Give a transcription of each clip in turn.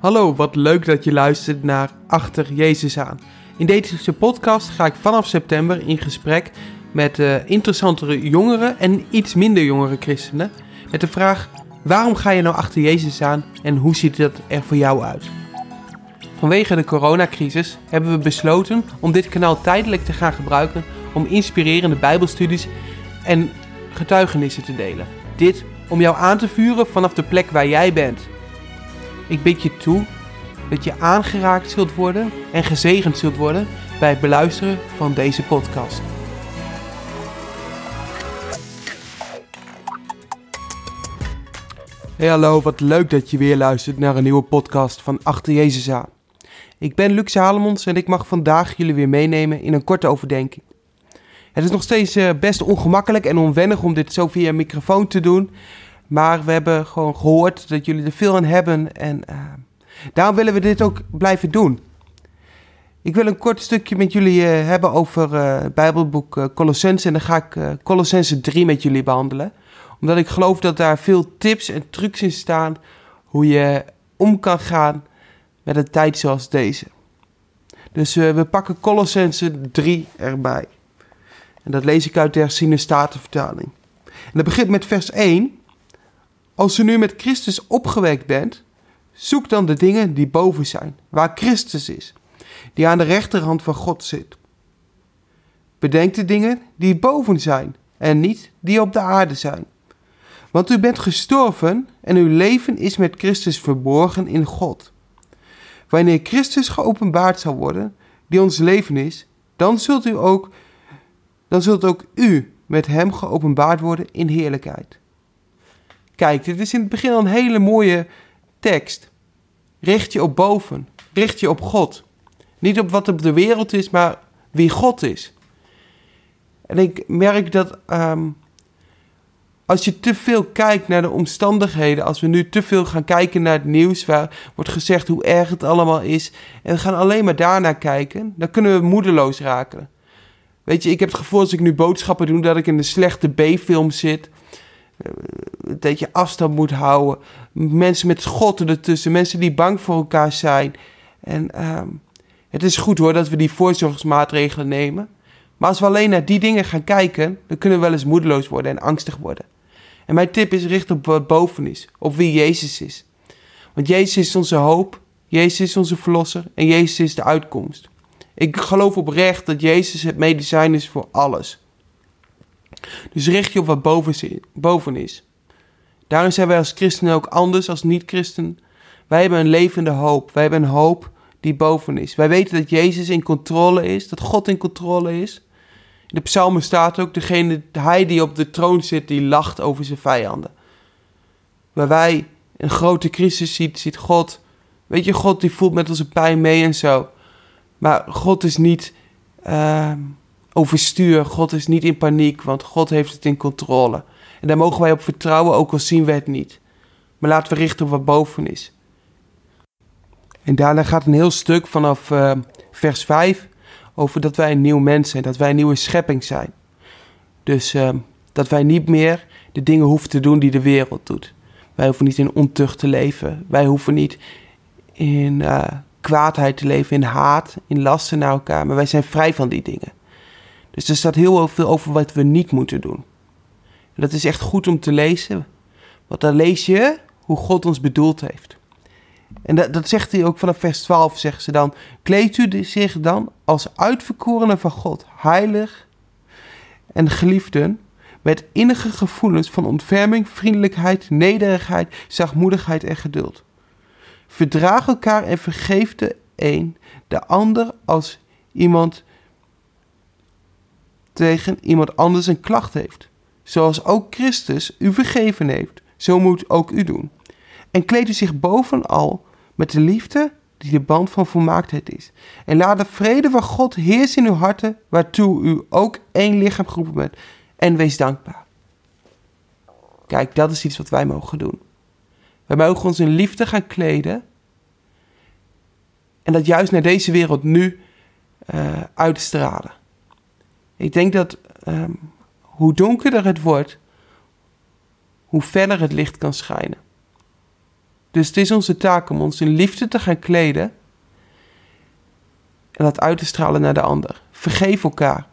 Hallo, wat leuk dat je luistert naar Achter Jezus aan. In deze podcast ga ik vanaf september in gesprek met uh, interessantere jongeren en iets minder jongere christenen. Met de vraag: waarom ga je nou achter Jezus aan en hoe ziet dat er voor jou uit? Vanwege de coronacrisis hebben we besloten om dit kanaal tijdelijk te gaan gebruiken om inspirerende Bijbelstudies en getuigenissen te delen. Dit om jou aan te vuren vanaf de plek waar jij bent. Ik bid je toe dat je aangeraakt zult worden en gezegend zult worden bij het beluisteren van deze podcast. Hey hallo, wat leuk dat je weer luistert naar een nieuwe podcast van Achter Jezus aan. Ik ben Luc Salomons en ik mag vandaag jullie weer meenemen in een korte overdenking. Het is nog steeds eh, best ongemakkelijk en onwennig om dit zo via microfoon te doen. Maar we hebben gewoon gehoord dat jullie er veel aan hebben. En uh, daarom willen we dit ook blijven doen. Ik wil een kort stukje met jullie uh, hebben over uh, het Bijbelboek uh, Colossense. En dan ga ik Colossense 3 met jullie behandelen. Omdat ik geloof dat daar veel tips en trucs in staan. Hoe je om kan gaan met een tijd zoals deze. Dus we pakken Colossense 3 erbij. En dat lees ik uit de herziene statenvertaling. En dat begint met vers 1. Als u nu met Christus opgewekt bent, zoek dan de dingen die boven zijn, waar Christus is, die aan de rechterhand van God zit. Bedenk de dingen die boven zijn en niet die op de aarde zijn. Want u bent gestorven en uw leven is met Christus verborgen in God. Wanneer Christus geopenbaard zal worden, die ons leven is, dan zult u ook, dan zult ook u met hem geopenbaard worden in heerlijkheid. Kijk, dit is in het begin al een hele mooie tekst. Richt je op boven. Richt je op God. Niet op wat op de wereld is, maar wie God is. En ik merk dat um, als je te veel kijkt naar de omstandigheden, als we nu te veel gaan kijken naar het nieuws, waar wordt gezegd hoe erg het allemaal is, en we gaan alleen maar daarnaar kijken, dan kunnen we moedeloos raken. Weet je, ik heb het gevoel als ik nu boodschappen doe, dat ik in een slechte B-film zit dat je afstand moet houden. Mensen met schotten ertussen, mensen die bang voor elkaar zijn. En um, het is goed hoor dat we die voorzorgsmaatregelen nemen. Maar als we alleen naar die dingen gaan kijken, dan kunnen we wel eens moedeloos worden en angstig worden. En mijn tip is richt op wat boven is, op wie Jezus is. Want Jezus is onze hoop, Jezus is onze verlosser en Jezus is de uitkomst. Ik geloof oprecht dat Jezus het medicijn is voor alles. Dus richt je op wat boven, is. Daarin zijn wij als christenen ook anders als niet-christen. Wij hebben een levende hoop. Wij hebben een hoop die boven is. Wij weten dat Jezus in controle is, dat God in controle is. In de psalmen staat ook, degene, hij die op de troon zit, die lacht over zijn vijanden. Waar wij een grote crisis ziet, ziet God, weet je, God die voelt met onze pijn mee en zo. Maar God is niet, uh, overstuur. God is niet in paniek, want God heeft het in controle. En daar mogen wij op vertrouwen, ook al zien we het niet. Maar laten we richten op wat boven is. En daarna gaat een heel stuk vanaf uh, vers 5 over dat wij een nieuw mens zijn, dat wij een nieuwe schepping zijn. Dus uh, dat wij niet meer de dingen hoeven te doen die de wereld doet. Wij hoeven niet in ontucht te leven. Wij hoeven niet in uh, kwaadheid te leven, in haat, in lasten naar elkaar. Maar wij zijn vrij van die dingen. Dus er staat heel veel over wat we niet moeten doen. En dat is echt goed om te lezen. Want dan lees je hoe God ons bedoeld heeft. En dat, dat zegt hij ook vanaf vers 12, zeggen ze dan. Kleed u zich dan als uitverkorenen van God, heilig en geliefden, met innige gevoelens van ontferming, vriendelijkheid, nederigheid, zachtmoedigheid en geduld. Verdraag elkaar en vergeef de een de ander als iemand tegen iemand anders een klacht heeft. Zoals ook Christus u vergeven heeft, zo moet ook u doen. En kleed u zich bovenal met de liefde die de band van volmaaktheid is. En laat de vrede van God heersen in uw harten, waartoe u ook één lichaam geroepen bent. En wees dankbaar. Kijk, dat is iets wat wij mogen doen. Wij mogen ons in liefde gaan kleden. En dat juist naar deze wereld nu uh, uitstralen. Ik denk dat um, hoe donkerder het wordt, hoe verder het licht kan schijnen. Dus het is onze taak om ons in liefde te gaan kleden en dat uit te stralen naar de ander. Vergeef elkaar.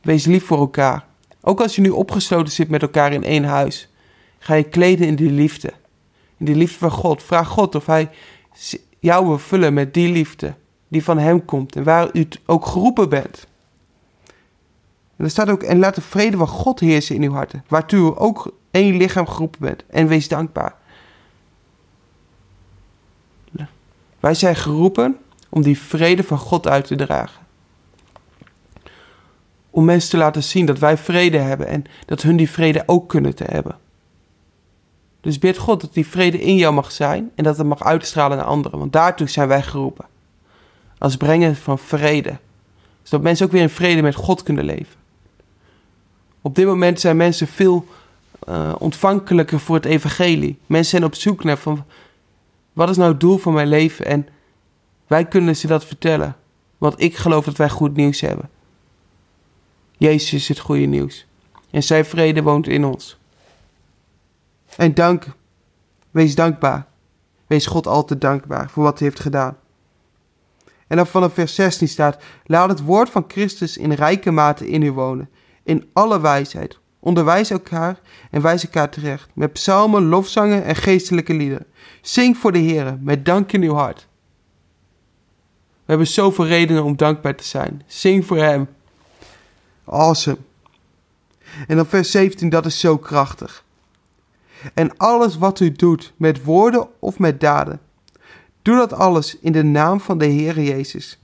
Wees lief voor elkaar. Ook als je nu opgesloten zit met elkaar in één huis, ga je kleden in die liefde. In die liefde van God. Vraag God of Hij jou wil vullen met die liefde die van Hem komt en waar u ook geroepen bent. En er staat ook, en laat de vrede van God heersen in uw harten, waartoe u ook één lichaam geroepen bent. En wees dankbaar. Wij zijn geroepen om die vrede van God uit te dragen. Om mensen te laten zien dat wij vrede hebben en dat hun die vrede ook kunnen te hebben. Dus bid God dat die vrede in jou mag zijn en dat het mag uitstralen naar anderen, want daartoe zijn wij geroepen. Als brengen van vrede. Zodat mensen ook weer in vrede met God kunnen leven. Op dit moment zijn mensen veel uh, ontvankelijker voor het evangelie. Mensen zijn op zoek naar van wat is nou het doel van mijn leven en wij kunnen ze dat vertellen. Want ik geloof dat wij goed nieuws hebben. Jezus is het goede nieuws. En zijn vrede woont in ons. En dank. Wees dankbaar. Wees God altijd dankbaar voor wat hij heeft gedaan. En dan vanaf vers 16 staat: Laat het woord van Christus in rijke mate in u wonen, in alle wijsheid. Onderwijs elkaar en wijs elkaar terecht, met psalmen, lofzangen en geestelijke liederen. Zing voor de Heer met dank in uw hart. We hebben zoveel redenen om dankbaar te zijn. Zing voor Hem. Awesome. En dan vers 17, dat is zo krachtig. En alles wat u doet, met woorden of met daden, doe dat alles in de naam van de Heer Jezus,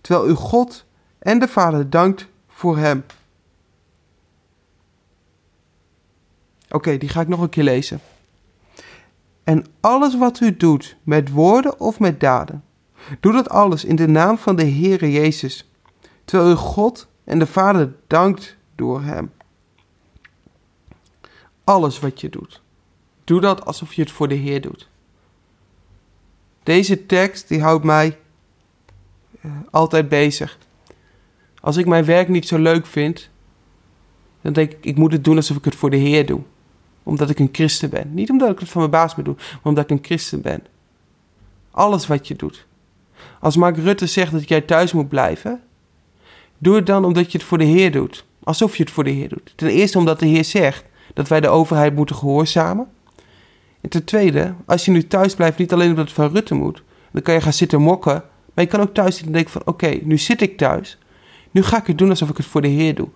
terwijl u God en de Vader dankt voor Hem. Oké, die ga ik nog een keer lezen. En alles wat u doet, met woorden of met daden, doe dat alles in de naam van de Heere Jezus, terwijl u God en de Vader dankt door Hem. Alles wat je doet, doe dat alsof je het voor de Heer doet. Deze tekst die houdt mij uh, altijd bezig. Als ik mijn werk niet zo leuk vind, dan denk ik, ik moet het doen alsof ik het voor de Heer doe. Omdat ik een christen ben. Niet omdat ik het van mijn baas moet doen, maar omdat ik een christen ben. Alles wat je doet. Als Mark Rutte zegt dat jij thuis moet blijven, doe het dan omdat je het voor de Heer doet. Alsof je het voor de Heer doet. Ten eerste omdat de Heer zegt dat wij de overheid moeten gehoorzamen. En ten tweede, als je nu thuis blijft, niet alleen omdat het van Rutte moet, dan kan je gaan zitten mokken. Maar je kan ook thuis zitten en denken van, oké, nu zit ik thuis. Nu ga ik het doen alsof ik het voor de Heer doe.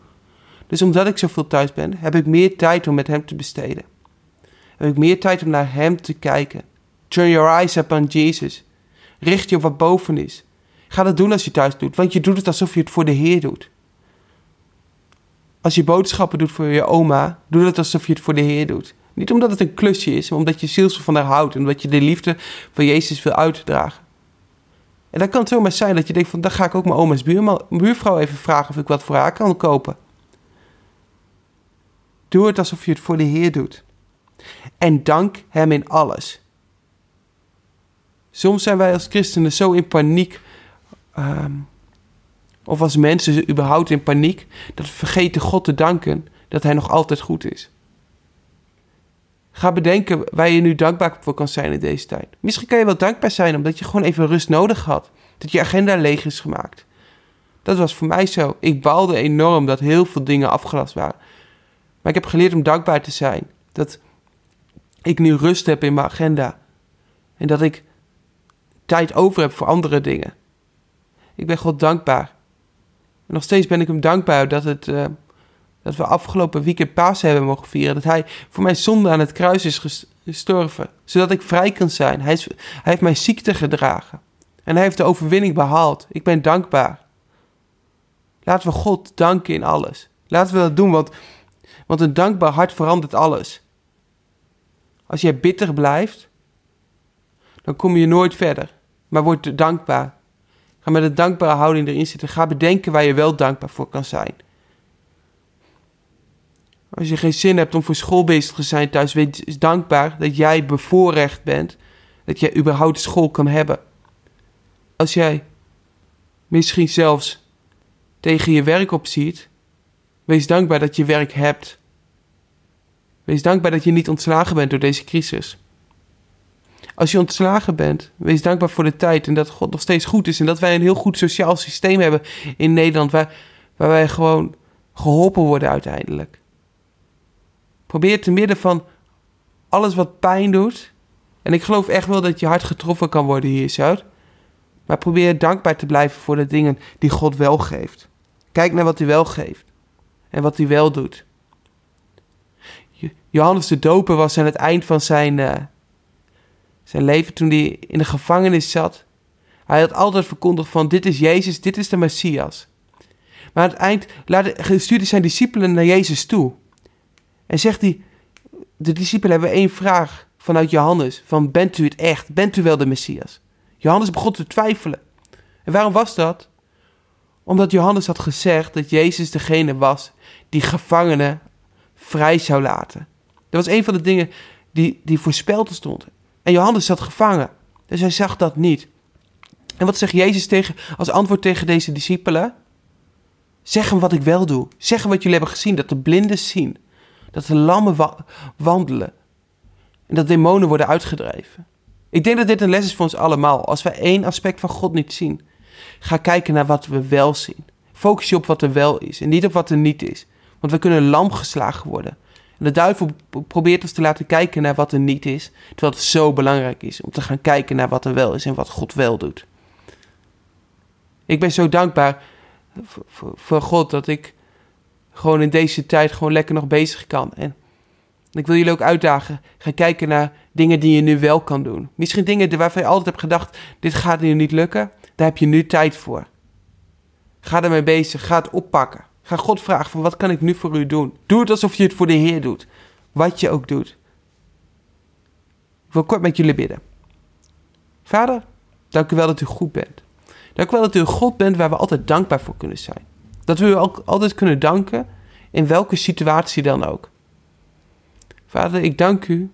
Dus omdat ik zoveel thuis ben, heb ik meer tijd om met Hem te besteden. Heb ik meer tijd om naar Hem te kijken. Turn your eyes upon Jesus. Richt je op wat boven is. Ga dat doen als je thuis doet, want je doet het alsof je het voor de Heer doet. Als je boodschappen doet voor je oma, doe dat alsof je het voor de Heer doet. Niet omdat het een klusje is, maar omdat je zielsel van haar houdt en omdat je de liefde van Jezus wil uitdragen. En dan kan het zomaar zijn dat je denkt van, dan ga ik ook mijn oma's buurvrouw even vragen of ik wat voor haar kan kopen. Doe het alsof je het voor de Heer doet. En dank Hem in alles. Soms zijn wij als christenen zo in paniek, um, of als mensen überhaupt in paniek, dat we vergeten God te danken dat Hij nog altijd goed is. Ga bedenken waar je nu dankbaar voor kan zijn in deze tijd. Misschien kan je wel dankbaar zijn omdat je gewoon even rust nodig had. Dat je agenda leeg is gemaakt. Dat was voor mij zo. Ik baalde enorm dat heel veel dingen afgelast waren. Maar ik heb geleerd om dankbaar te zijn. Dat ik nu rust heb in mijn agenda. En dat ik tijd over heb voor andere dingen. Ik ben God dankbaar. En nog steeds ben ik hem dankbaar dat het. Uh, dat we afgelopen weekend Pasen hebben mogen vieren. Dat hij voor mijn zonde aan het kruis is gestorven. Zodat ik vrij kan zijn. Hij, hij heeft mijn ziekte gedragen. En hij heeft de overwinning behaald. Ik ben dankbaar. Laten we God danken in alles. Laten we dat doen, want, want een dankbaar hart verandert alles. Als jij bitter blijft, dan kom je nooit verder. Maar word dankbaar. Ga met een dankbare houding erin zitten. Ga bedenken waar je wel dankbaar voor kan zijn. Als je geen zin hebt om voor school bezig te zijn thuis, wees dankbaar dat jij bevoorrecht bent. Dat jij überhaupt school kan hebben. Als jij misschien zelfs tegen je werk opziet, wees dankbaar dat je werk hebt. Wees dankbaar dat je niet ontslagen bent door deze crisis. Als je ontslagen bent, wees dankbaar voor de tijd en dat God nog steeds goed is. En dat wij een heel goed sociaal systeem hebben in Nederland, waar, waar wij gewoon geholpen worden uiteindelijk. Probeer te midden van alles wat pijn doet. En ik geloof echt wel dat je hart getroffen kan worden hier, zo. Maar probeer dankbaar te blijven voor de dingen die God wel geeft. Kijk naar wat hij wel geeft. En wat hij wel doet. Johannes de Doper was aan het eind van zijn, uh, zijn leven toen hij in de gevangenis zat. Hij had altijd verkondigd van dit is Jezus, dit is de Messias. Maar aan het eind stuurde zijn discipelen naar Jezus toe. En zegt hij, de discipelen hebben één vraag vanuit Johannes. Van bent u het echt? Bent u wel de Messias? Johannes begon te twijfelen. En waarom was dat? Omdat Johannes had gezegd dat Jezus degene was die gevangenen vrij zou laten. Dat was een van de dingen die, die voorspeld stond. En Johannes zat gevangen. Dus hij zag dat niet. En wat zegt Jezus tegen, als antwoord tegen deze discipelen? Zeg hem wat ik wel doe. Zeg hem wat jullie hebben gezien. Dat de blinden zien. Dat de lammen wandelen. En dat demonen worden uitgedreven. Ik denk dat dit een les is voor ons allemaal. Als we één aspect van God niet zien, ga kijken naar wat we wel zien. Focus je op wat er wel is en niet op wat er niet is. Want we kunnen lam geslagen worden. En de duivel probeert ons te laten kijken naar wat er niet is, terwijl het zo belangrijk is om te gaan kijken naar wat er wel is en wat God wel doet. Ik ben zo dankbaar voor, voor God dat ik gewoon in deze tijd gewoon lekker nog bezig kan. En ik wil jullie ook uitdagen. Ga kijken naar dingen die je nu wel kan doen. Misschien dingen waarvan je altijd hebt gedacht: dit gaat nu niet lukken. Daar heb je nu tijd voor. Ga ermee bezig. Ga het oppakken. Ga God vragen: van wat kan ik nu voor u doen? Doe het alsof je het voor de Heer doet. Wat je ook doet. Ik wil kort met jullie bidden. Vader, dank u wel dat u goed bent. Dank u wel dat u een God bent waar we altijd dankbaar voor kunnen zijn. Dat we u ook altijd kunnen danken in welke situatie dan ook. Vader, ik dank u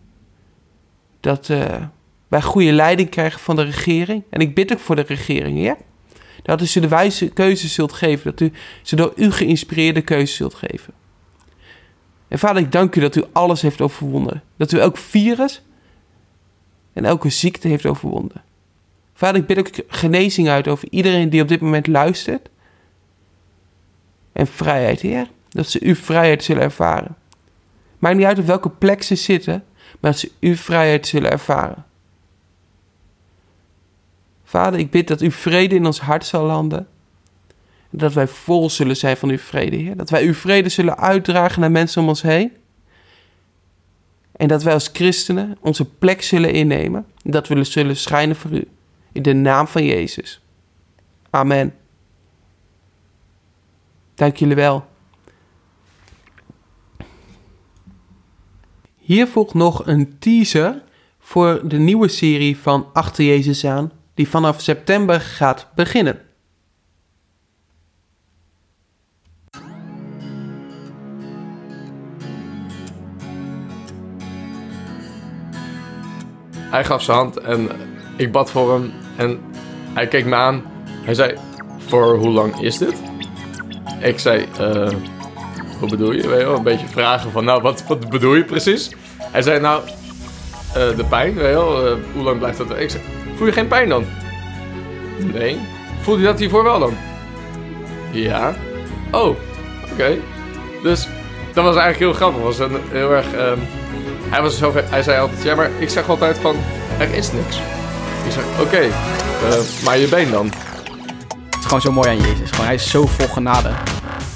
dat uh, wij goede leiding krijgen van de regering. En ik bid ook voor de regering, ja? Dat u ze de wijze keuzes zult geven. Dat u ze door u geïnspireerde keuzes zult geven. En vader, ik dank u dat u alles heeft overwonnen. Dat u elk virus en elke ziekte heeft overwonnen. Vader, ik bid ook genezing uit over iedereen die op dit moment luistert. En vrijheid, Heer. Dat ze uw vrijheid zullen ervaren. Maakt niet uit op welke plek ze zitten, maar dat ze uw vrijheid zullen ervaren. Vader, ik bid dat uw vrede in ons hart zal landen. Dat wij vol zullen zijn van uw vrede, Heer. Dat wij uw vrede zullen uitdragen naar mensen om ons heen. En dat wij als christenen onze plek zullen innemen. Dat we zullen schijnen voor u. In de naam van Jezus. Amen. Dank jullie wel. Hier volgt nog een teaser voor de nieuwe serie van Achter Jezus aan, die vanaf september gaat beginnen. Hij gaf zijn hand en ik bad voor hem en hij keek me aan. Hij zei, voor hoe lang is dit? Ik zei, uh, hoe bedoel je? Weet een beetje vragen van, nou, wat, wat bedoel je precies? Hij zei, nou, uh, de pijn, weet uh, hoe lang blijft dat? Ik zei, voel je geen pijn dan? Nee. Voel je dat hiervoor wel dan? Ja. Oh, oké. Dus dat was eigenlijk heel grappig. Was een, heel erg. Um, hij, was zo, hij zei altijd: Ja, maar ik zeg altijd van: Er is niks. Ik zeg: Oké, uh, maar je been dan? Het is gewoon zo mooi aan Jezus. Gewoon, hij is zo vol genade.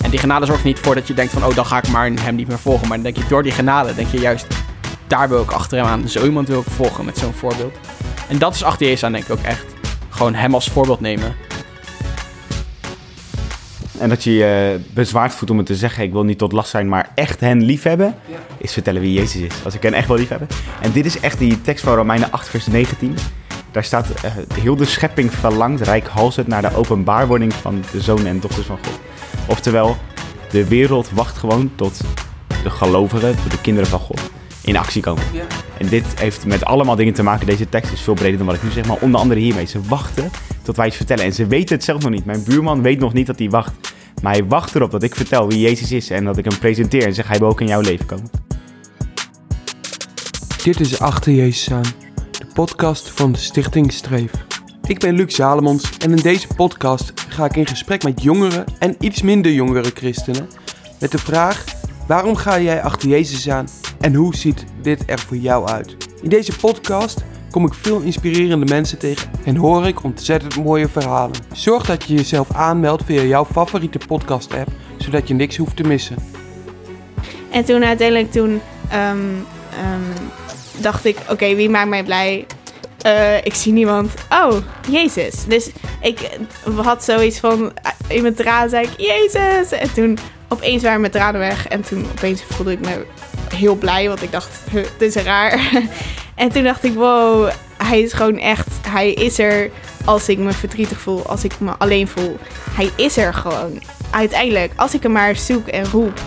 En die genade zorgt niet voor dat je denkt van, oh, dan ga ik maar hem niet meer volgen. Maar dan denk je, door die genade, denk je juist, daar wil ik achter hem aan. Zo iemand wil ik volgen met zo'n voorbeeld. En dat is achter Jezus aan, denk ik ook echt. Gewoon hem als voorbeeld nemen. En dat je je bezwaard voelt om het te zeggen, ik wil niet tot last zijn, maar echt hen liefhebben, is vertellen wie Jezus is. Als ik hen echt wil liefhebben. En dit is echt die tekst van Romeinen 8, vers 19. Daar staat, uh, heel de schepping verlangt, rijkhalsend naar de openbaarwording van de zonen en dochters van God. Oftewel, de wereld wacht gewoon tot de gelovigen, de kinderen van God, in actie komen. Ja. En dit heeft met allemaal dingen te maken. Deze tekst is veel breder dan wat ik nu zeg, maar onder andere hiermee. Ze wachten tot wij iets vertellen. En ze weten het zelf nog niet. Mijn buurman weet nog niet dat hij wacht. Maar hij wacht erop dat ik vertel wie Jezus is en dat ik hem presenteer en zeg hij wil ook in jouw leven komen. Dit is Achter Jezus aan, de podcast van Stichting Streef. Ik ben Luc Zalemons en in deze podcast ga ik in gesprek met jongere en iets minder jongere christenen met de vraag: waarom ga jij achter Jezus aan en hoe ziet dit er voor jou uit? In deze podcast kom ik veel inspirerende mensen tegen en hoor ik ontzettend mooie verhalen. Zorg dat je jezelf aanmeldt via jouw favoriete podcast-app, zodat je niks hoeft te missen. En toen uiteindelijk toen ehm, ehm, dacht ik, oké, wie maakt mij blij? Eh, ik zie niemand. Oh, Jezus. Dus ik had zoiets van, eh, in mijn tranen zei ik, Jezus. En toen opeens waren mijn tranen weg. En toen opeens voelde ik me heel blij, want ik dacht, dit is raar. en toen dacht ik, wow, hij is gewoon echt, hij is er als ik me verdrietig voel, als ik me alleen voel. Hij is er gewoon. Uiteindelijk, als ik hem maar zoek en roep,